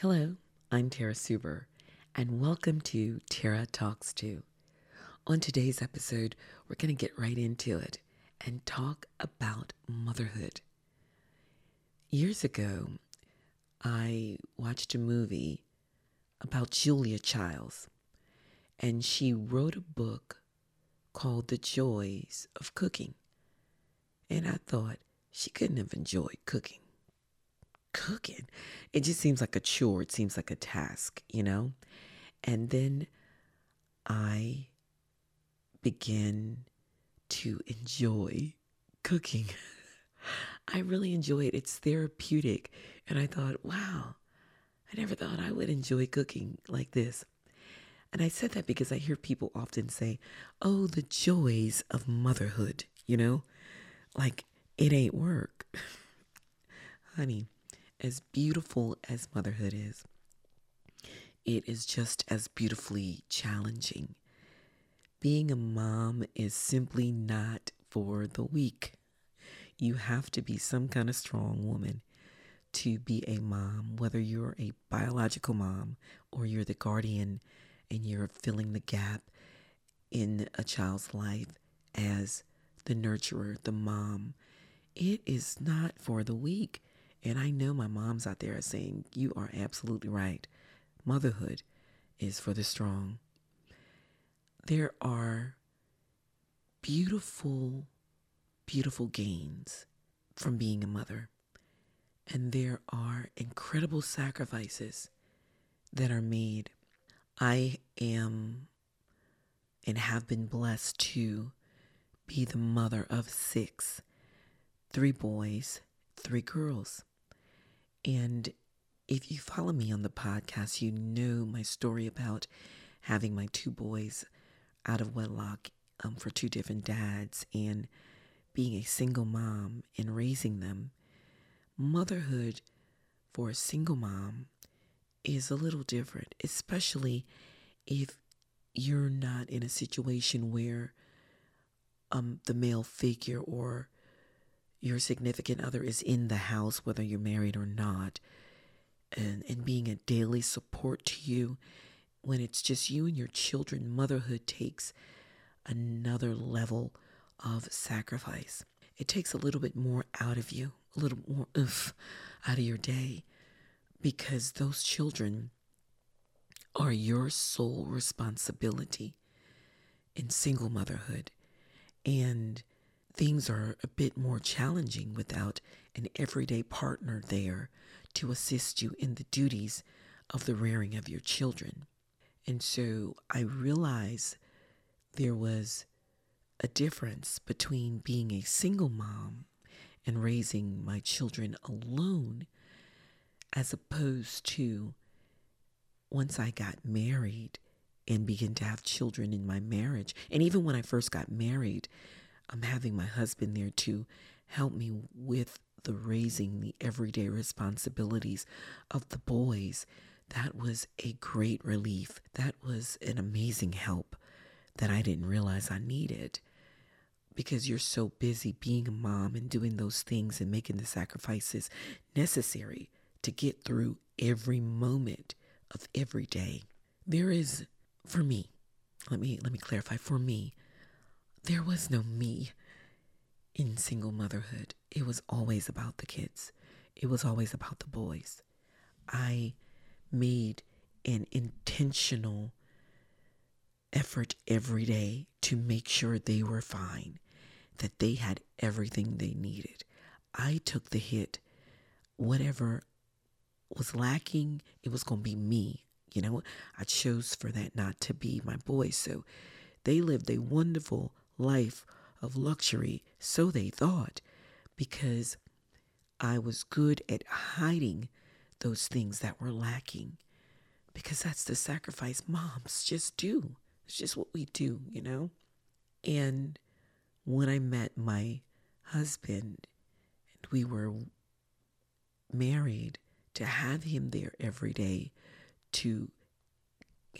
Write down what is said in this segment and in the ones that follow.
Hello, I'm Tara Suber, and welcome to Tara Talks To. On today's episode, we're going to get right into it and talk about motherhood. Years ago, I watched a movie about Julia Childs, and she wrote a book called The Joys of Cooking. And I thought she couldn't have enjoyed cooking. Cooking. It just seems like a chore, it seems like a task, you know? And then I begin to enjoy cooking. I really enjoy it. It's therapeutic. And I thought, wow, I never thought I would enjoy cooking like this. And I said that because I hear people often say, oh, the joys of motherhood, you know? Like it ain't work. Honey, as beautiful as motherhood is, it is just as beautifully challenging. Being a mom is simply not for the weak. You have to be some kind of strong woman to be a mom, whether you're a biological mom or you're the guardian and you're filling the gap in a child's life as the nurturer, the mom. It is not for the weak. And I know my moms out there are saying, You are absolutely right. Motherhood is for the strong. There are beautiful, beautiful gains from being a mother. And there are incredible sacrifices that are made I am and have been blessed to be the mother of six three boys, three girls. And if you follow me on the podcast, you know my story about having my two boys out of wedlock um, for two different dads and being a single mom and raising them. Motherhood for a single mom is a little different, especially if you're not in a situation where um, the male figure or your significant other is in the house, whether you're married or not, and, and being a daily support to you. When it's just you and your children, motherhood takes another level of sacrifice. It takes a little bit more out of you, a little more oof out of your day because those children are your sole responsibility in single motherhood. And things are a bit more challenging without an everyday partner there to assist you in the duties of the rearing of your children. And so I realized there was a difference between being a single mom and raising my children alone as opposed to once I got married and began to have children in my marriage. And even when I first got married, I'm having my husband there to help me with the raising the everyday responsibilities of the boys. That was a great relief. That was an amazing help that I didn't realize I needed because you're so busy being a mom and doing those things and making the sacrifices necessary to get through every moment of every day. There is for me, let me let me clarify for me, there was no me in single motherhood. It was always about the kids. It was always about the boys. I made an intentional effort every day to make sure they were fine, that they had everything they needed. I took the hit, whatever was lacking, it was going to be me. You know, I chose for that not to be my boys. So they lived a wonderful life of luxury, so they thought, because I was good at hiding those things that were lacking. Because that's the sacrifice moms just do. It's just what we do, you know? And when I met my husband and we were married, to have him there every day to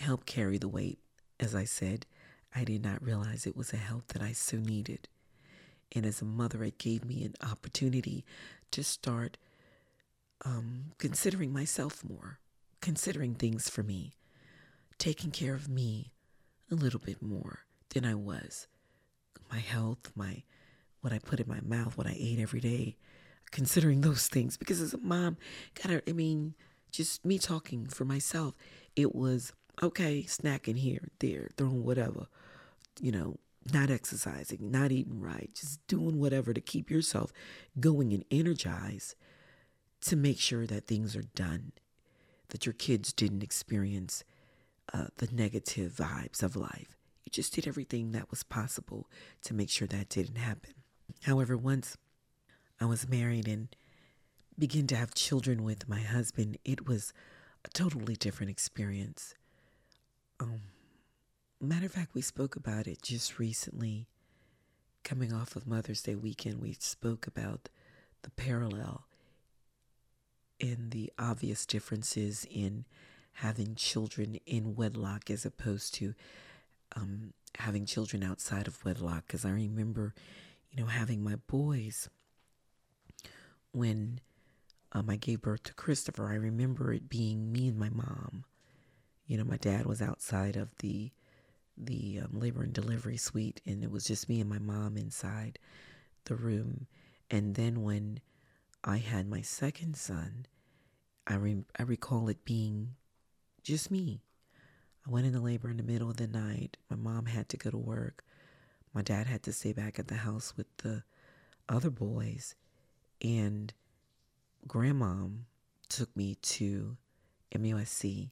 help carry the weight, as I said, I did not realize it was a help that I so needed. And as a mother, it gave me an opportunity to start um, considering myself more considering things for me, taking care of me a little bit more than I was. My health, my what I put in my mouth, what I ate every day, considering those things. Because as a mom, gotta, I mean, just me talking for myself, it was okay, snacking here, there, throwing whatever, you know, not exercising, not eating right, just doing whatever to keep yourself going and energized to make sure that things are done, that your kids didn't experience uh, the negative vibes of life. You just did everything that was possible to make sure that didn't happen. However, once I was married and began to have children with my husband, it was a totally different experience. Um, matter of fact, we spoke about it just recently. Coming off of Mother's Day weekend, we spoke about the parallel in the obvious differences in having children in wedlock as opposed to um, having children outside of wedlock. Because I remember, you know, having my boys when um, I gave birth to Christopher. I remember it being me and my mom. You know, my dad was outside of the the um, labor and delivery suite, and it was just me and my mom inside the room. And then when I had my second son, I re- I recall it being just me. I went into labor in the middle of the night. My mom had to go to work. My dad had to stay back at the house with the other boys. And grandmom took me to MUSC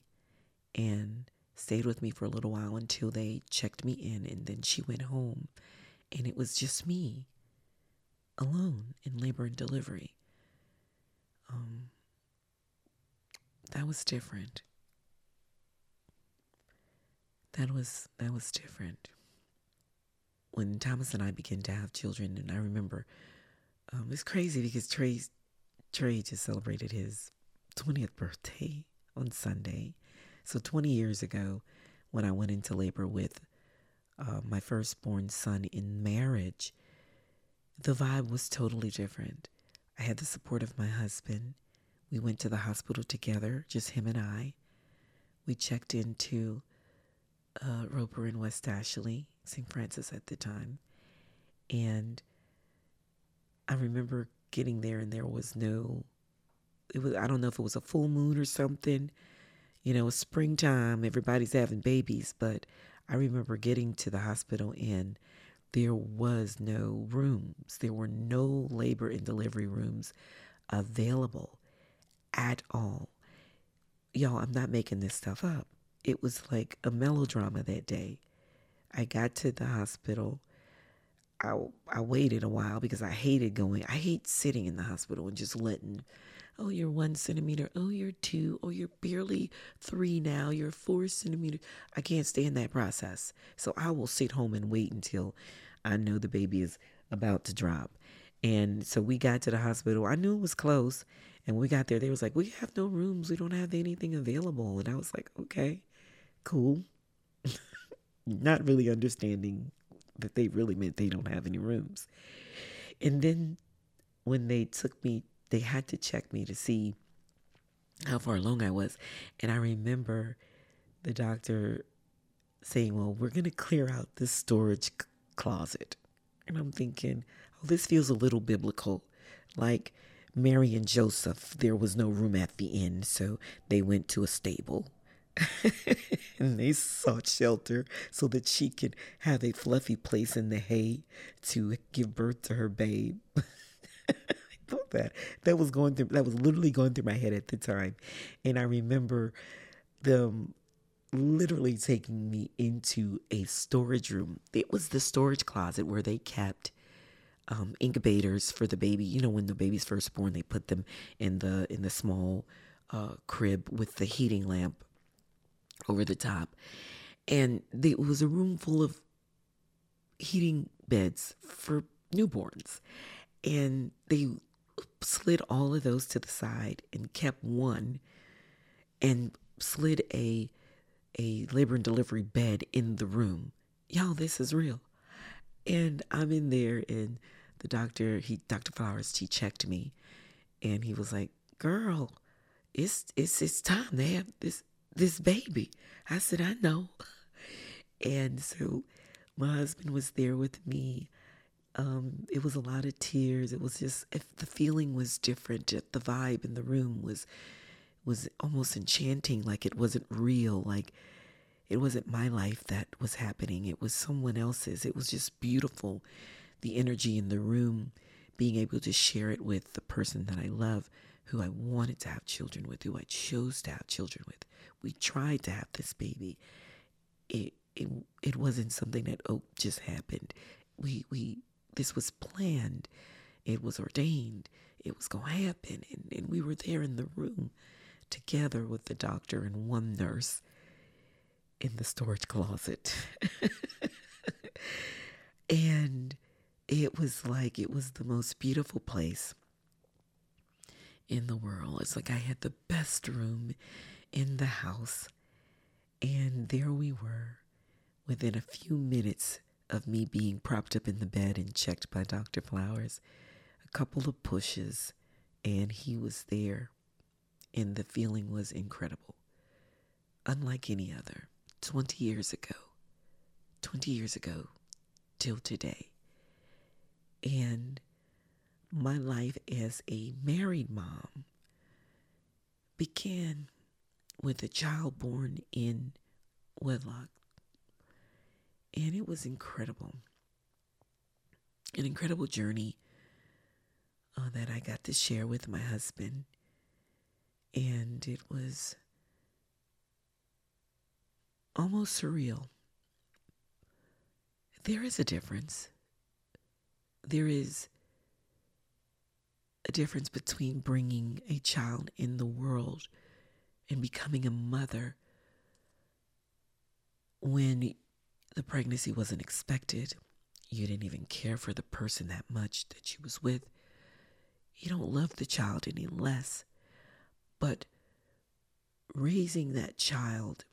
and stayed with me for a little while until they checked me in. And then she went home. And it was just me alone in labor and delivery. Um, that was different. That was that was different. When Thomas and I began to have children, and I remember um, it's crazy because Trey Trey just celebrated his 20th birthday on Sunday. So 20 years ago, when I went into labor with uh, my firstborn son in marriage, the vibe was totally different. I had the support of my husband. We went to the hospital together, just him and I. We checked into uh, Roper in West Ashley, St. Francis at the time. And I remember getting there and there was no, it was, I don't know if it was a full moon or something. You know, springtime, everybody's having babies. But I remember getting to the hospital and there was no rooms. There were no labor and delivery rooms available at all. Y'all, I'm not making this stuff up. It was like a melodrama that day. I got to the hospital. I, I waited a while because I hated going. I hate sitting in the hospital and just letting, oh, you're one centimeter. Oh, you're two. Oh, you're barely three now. You're four centimeters. I can't stand that process. So I will sit home and wait until I know the baby is about to drop. And so we got to the hospital. I knew it was close. And we got there, they was like, we have no rooms. We don't have anything available. And I was like, okay, cool. Not really understanding that they really meant they don't have any rooms. And then when they took me, they had to check me to see how far along I was. And I remember the doctor saying, well, we're going to clear out this storage c- closet. And I'm thinking, oh, this feels a little biblical. Like, Mary and Joseph, there was no room at the inn, so they went to a stable. and they sought shelter so that she could have a fluffy place in the hay to give birth to her babe. That that was going through that was literally going through my head at the time. And I remember them literally taking me into a storage room. It was the storage closet where they kept um, incubators for the baby. You know, when the baby's first born, they put them in the in the small uh, crib with the heating lamp over the top, and they, it was a room full of heating beds for newborns, and they slid all of those to the side and kept one, and slid a a labor and delivery bed in the room. Y'all, this is real. And I'm in there and the doctor, he Dr. Flowers, he checked me and he was like, Girl, it's it's it's time to have this this baby. I said, I know. And so my husband was there with me. Um, it was a lot of tears. It was just if the feeling was different. The vibe in the room was was almost enchanting, like it wasn't real, like it wasn't my life that was happening. It was someone else's. It was just beautiful. The energy in the room, being able to share it with the person that I love, who I wanted to have children with, who I chose to have children with. We tried to have this baby. It it it wasn't something that oh just happened. We we this was planned. It was ordained. It was gonna happen, and, and we were there in the room together with the doctor and one nurse in the storage closet. and it was like it was the most beautiful place in the world. It's like I had the best room in the house. And there we were within a few minutes of me being propped up in the bed and checked by Dr. Flowers. A couple of pushes, and he was there. And the feeling was incredible, unlike any other. 20 years ago, 20 years ago till today. And my life as a married mom began with a child born in wedlock. And it was incredible. An incredible journey uh, that I got to share with my husband. And it was almost surreal. There is a difference. There is a difference between bringing a child in the world and becoming a mother when the pregnancy wasn't expected. You didn't even care for the person that much that you was with. You don't love the child any less. But raising that child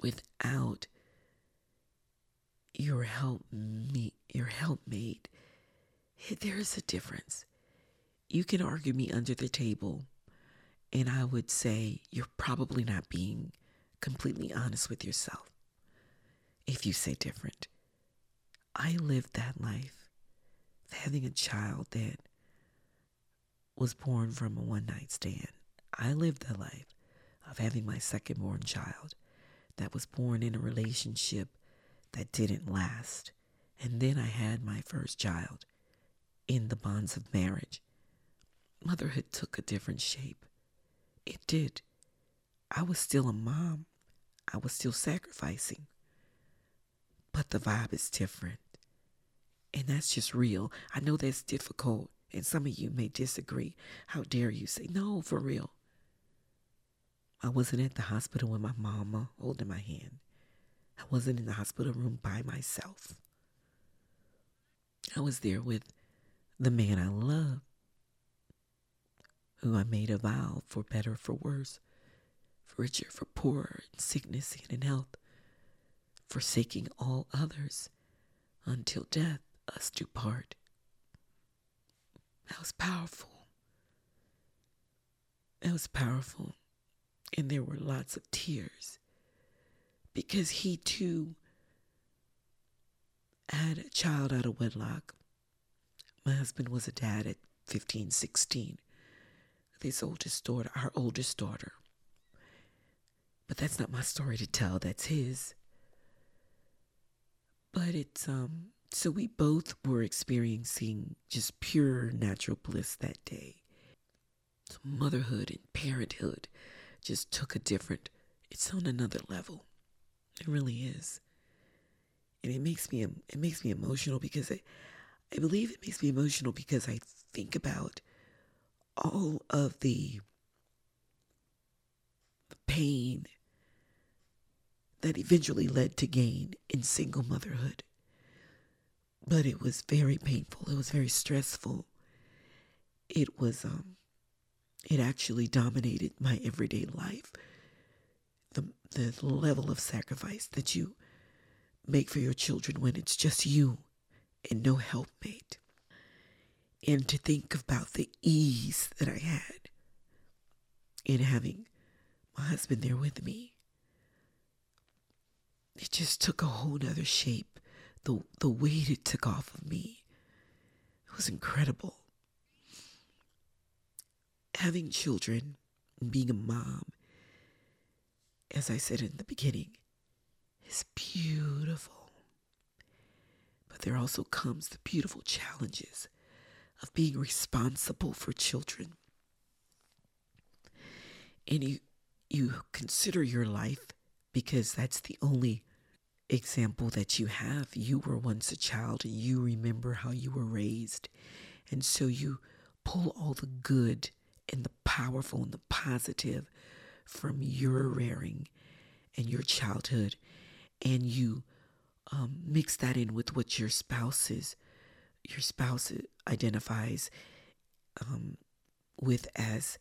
without your help me your helpmate eh, there is a difference you can argue me under the table and i would say you're probably not being completely honest with yourself if you say different i lived that life having a child that was born from a one night stand i lived the life of having my second born child that was born in a relationship that didn't last. And then I had my first child in the bonds of marriage. Motherhood took a different shape. It did. I was still a mom. I was still sacrificing. But the vibe is different. And that's just real. I know that's difficult, and some of you may disagree. How dare you say, no, for real. I wasn't at the hospital with my mama holding my hand. I wasn't in the hospital room by myself. I was there with the man I love, who I made a vow for better, for worse, for richer, for poorer, in sickness and in health, forsaking all others until death us do part. That was powerful. That was powerful. And there were lots of tears because he too had a child out of wedlock. My husband was a dad at 15, 16. His oldest daughter, our oldest daughter. But that's not my story to tell, that's his. But it's, um, so we both were experiencing just pure natural bliss that day. So motherhood and parenthood just took a different, it's on another level. It really is. And it makes me, it makes me emotional because I, I believe it makes me emotional because I think about all of the, the pain that eventually led to gain in single motherhood. But it was very painful. It was very stressful. It was um it actually dominated my everyday life. The, the level of sacrifice that you make for your children when it's just you and no helpmate. And to think about the ease that I had in having my husband there with me, it just took a whole nother shape. The, the weight it took off of me it was incredible. Having children and being a mom, as I said in the beginning, is beautiful. But there also comes the beautiful challenges of being responsible for children. And you you consider your life because that's the only example that you have. You were once a child and you remember how you were raised. And so you pull all the good and the powerful and the positive from your rearing and your childhood and you um, mix that in with what your spouse is your spouse identifies um, with as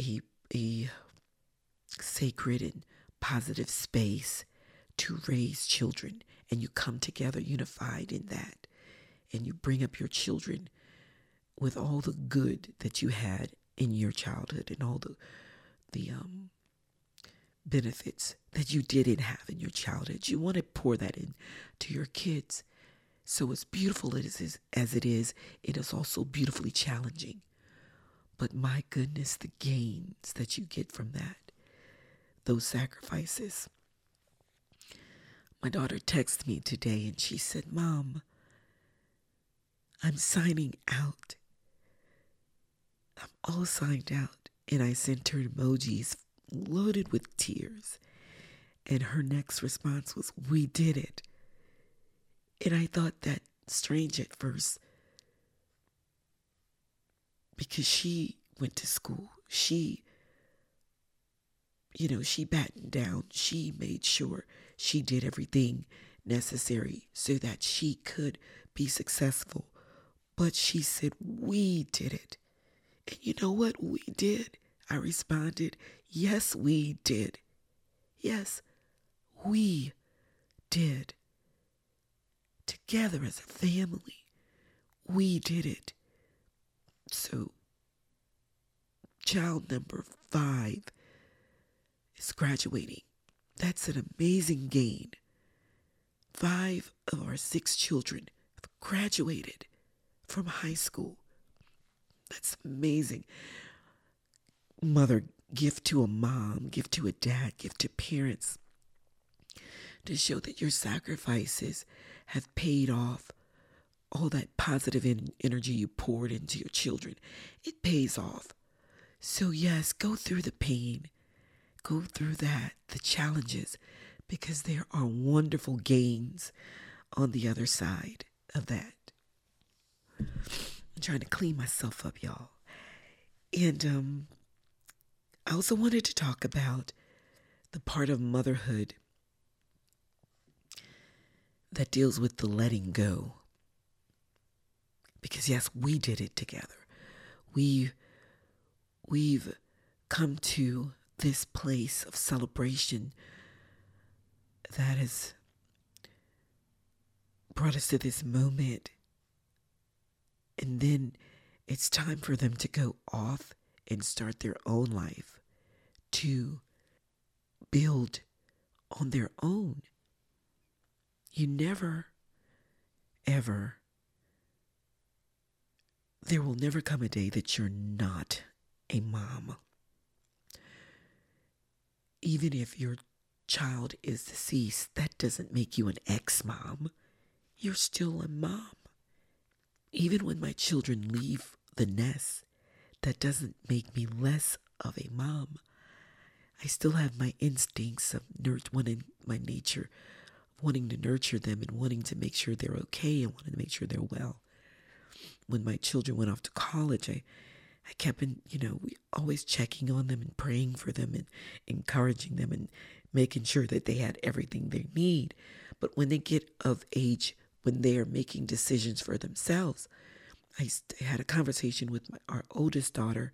a a sacred and positive space to raise children and you come together unified in that and you bring up your children with all the good that you had in your childhood and all the the um benefits that you didn't have in your childhood. You want to pour that in to your kids. So as beautiful as, as it is, it is also beautifully challenging. But my goodness, the gains that you get from that, those sacrifices. My daughter texted me today and she said, Mom, I'm signing out. I'm all signed out. And I sent her emojis loaded with tears. And her next response was, We did it. And I thought that strange at first because she went to school. She, you know, she battened down. She made sure she did everything necessary so that she could be successful. But she said, We did it. And you know what we did? I responded, Yes, we did. Yes, we did. Together as a family, we did it. So, child number five is graduating. That's an amazing gain. Five of our six children have graduated from high school. That's amazing. Mother gift to a mom, gift to a dad, gift to parents to show that your sacrifices have paid off all that positive energy you poured into your children. It pays off. So, yes, go through the pain, go through that, the challenges, because there are wonderful gains on the other side of that. I'm trying to clean myself up, y'all. And um, I also wanted to talk about the part of motherhood that deals with the letting go. Because yes, we did it together. We we've come to this place of celebration that has brought us to this moment. And then it's time for them to go off and start their own life to build on their own. You never, ever, there will never come a day that you're not a mom. Even if your child is deceased, that doesn't make you an ex mom. You're still a mom. Even when my children leave the nest, that doesn't make me less of a mom. I still have my instincts of nurt- wanting my nature, wanting to nurture them and wanting to make sure they're okay and wanting to make sure they're well. When my children went off to college, I, I kept in, you know, always checking on them and praying for them and encouraging them and making sure that they had everything they need. But when they get of age, when they are making decisions for themselves, I had a conversation with my, our oldest daughter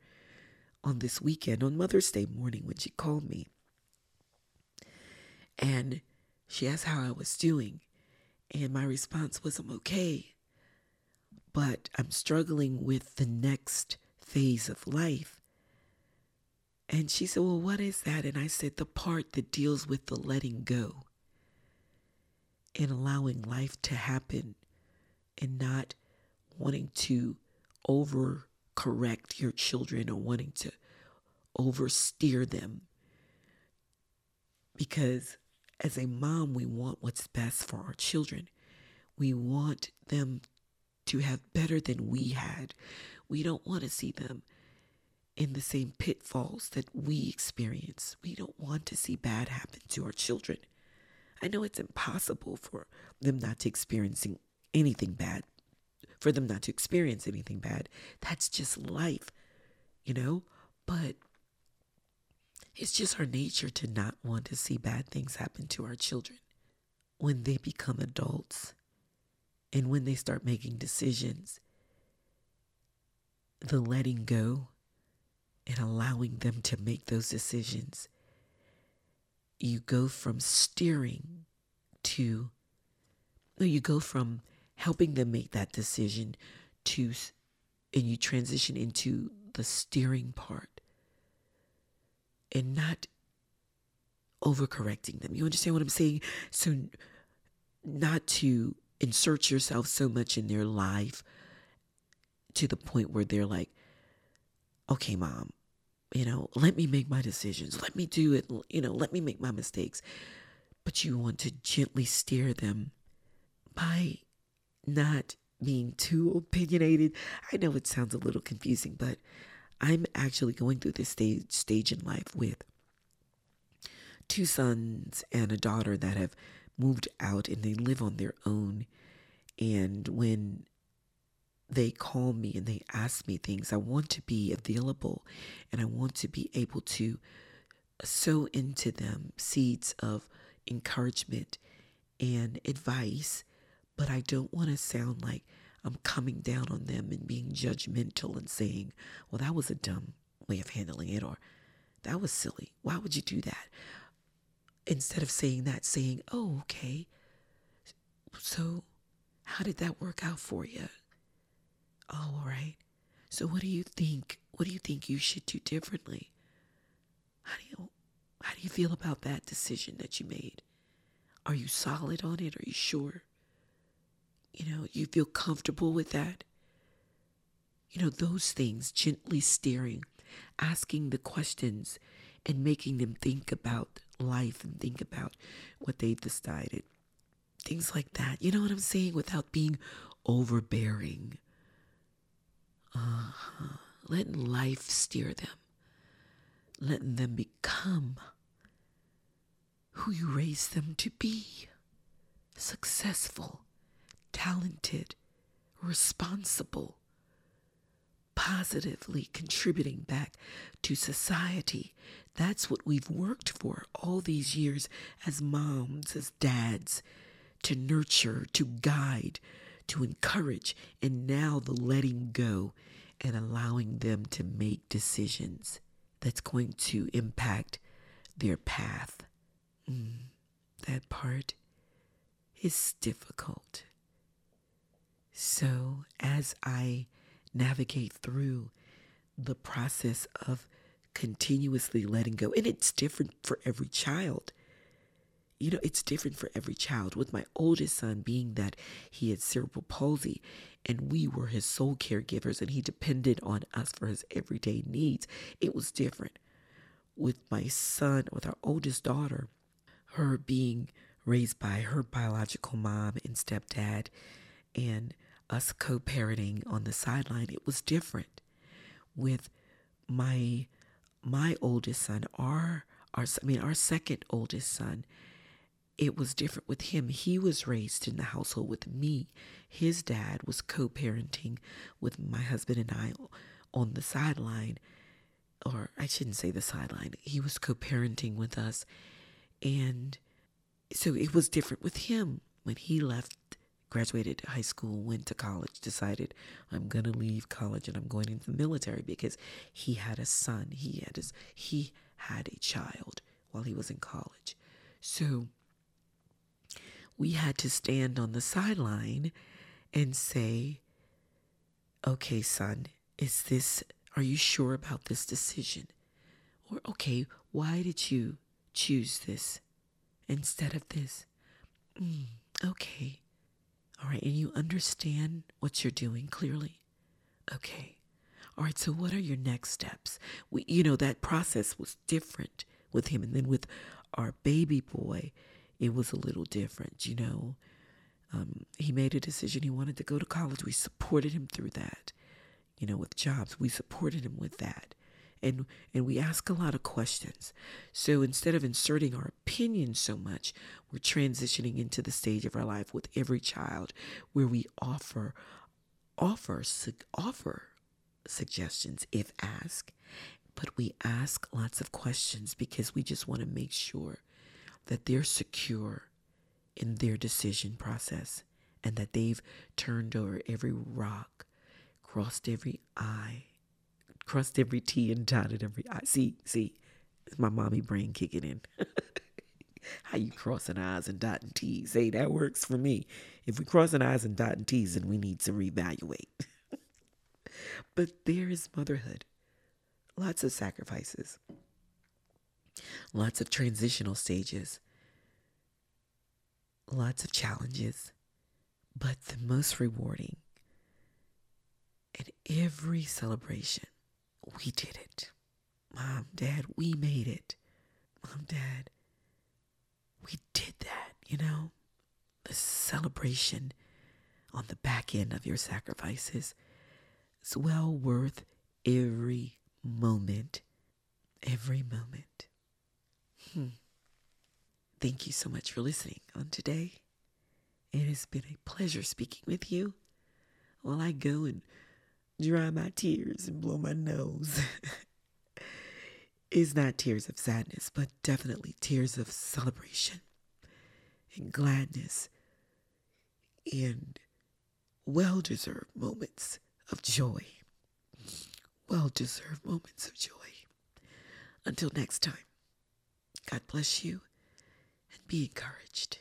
on this weekend, on Mother's Day morning, when she called me. And she asked how I was doing. And my response was, I'm okay. But I'm struggling with the next phase of life. And she said, Well, what is that? And I said, The part that deals with the letting go and allowing life to happen and not wanting to overcorrect your children or wanting to oversteer them. Because as a mom, we want what's best for our children. We want them to have better than we had. We don't want to see them in the same pitfalls that we experience. We don't want to see bad happen to our children. I know it's impossible for them not to experiencing anything bad, for them not to experience anything bad. That's just life, you know? But it's just our nature to not want to see bad things happen to our children. When they become adults and when they start making decisions, the letting go and allowing them to make those decisions, you go from steering to, you go from helping them make that decision to, and you transition into the steering part and not overcorrecting them. You understand what I'm saying? So, not to insert yourself so much in their life to the point where they're like, okay, mom, you know, let me make my decisions. Let me do it. You know, let me make my mistakes. But you want to gently steer them by not being too opinionated. I know it sounds a little confusing, but I'm actually going through this stage stage in life with two sons and a daughter that have moved out and they live on their own. And when they call me and they ask me things. I want to be available and I want to be able to sow into them seeds of encouragement and advice, but I don't want to sound like I'm coming down on them and being judgmental and saying, well, that was a dumb way of handling it or that was silly. Why would you do that? Instead of saying that, saying, oh, okay. So, how did that work out for you? Oh, all right. So what do you think? What do you think you should do differently? How do you how do you feel about that decision that you made? Are you solid on it? Are you sure? You know, you feel comfortable with that? You know, those things, gently steering, asking the questions and making them think about life and think about what they've decided. Things like that. You know what I'm saying? Without being overbearing uh-huh. Letting life steer them. Letting them become who you raised them to be. Successful, talented, responsible, positively contributing back to society. That's what we've worked for all these years as moms, as dads, to nurture, to guide, to encourage, and now the letting go and allowing them to make decisions that's going to impact their path. Mm, that part is difficult. So, as I navigate through the process of continuously letting go, and it's different for every child you know, it's different for every child. With my oldest son being that he had cerebral palsy and we were his sole caregivers and he depended on us for his everyday needs, it was different. With my son, with our oldest daughter, her being raised by her biological mom and stepdad and us co-parenting on the sideline, it was different. With my my oldest son, our our I mean our second oldest son, it was different with him. He was raised in the household with me. His dad was co parenting with my husband and I on the sideline, or I shouldn't say the sideline. He was co parenting with us. And so it was different with him when he left, graduated high school, went to college, decided I'm going to leave college and I'm going into the military because he had a son. He had his, he had a child while he was in college. So we had to stand on the sideline and say, okay, son, is this, are you sure about this decision? Or, okay, why did you choose this instead of this? Mm, okay. All right. And you understand what you're doing clearly? Okay. All right. So, what are your next steps? We, you know, that process was different with him. And then with our baby boy, it was a little different, you know. Um, he made a decision he wanted to go to college. We supported him through that. You know, with jobs, we supported him with that. And, and we ask a lot of questions. So instead of inserting our opinion so much, we're transitioning into the stage of our life with every child where we offer offer offer suggestions if asked, but we ask lots of questions because we just want to make sure that they're secure in their decision process and that they've turned over every rock, crossed every I, crossed every T and dotted every I. See, see, it's my mommy brain kicking in. How you crossing I's and dotting T's? Hey, that works for me. If we crossing I's and dotting T's, then we need to reevaluate. but there is motherhood. Lots of sacrifices. Lots of transitional stages lots of challenges, but the most rewarding. In every celebration, we did it. Mom, Dad, we made it. Mom, Dad, we did that, you know? The celebration on the back end of your sacrifices is well worth every moment. Every moment. Hmm. Thank you so much for listening on today. It has been a pleasure speaking with you while I go and dry my tears and blow my nose. it's not tears of sadness, but definitely tears of celebration and gladness and well deserved moments of joy. Well deserved moments of joy. Until next time, God bless you and be encouraged.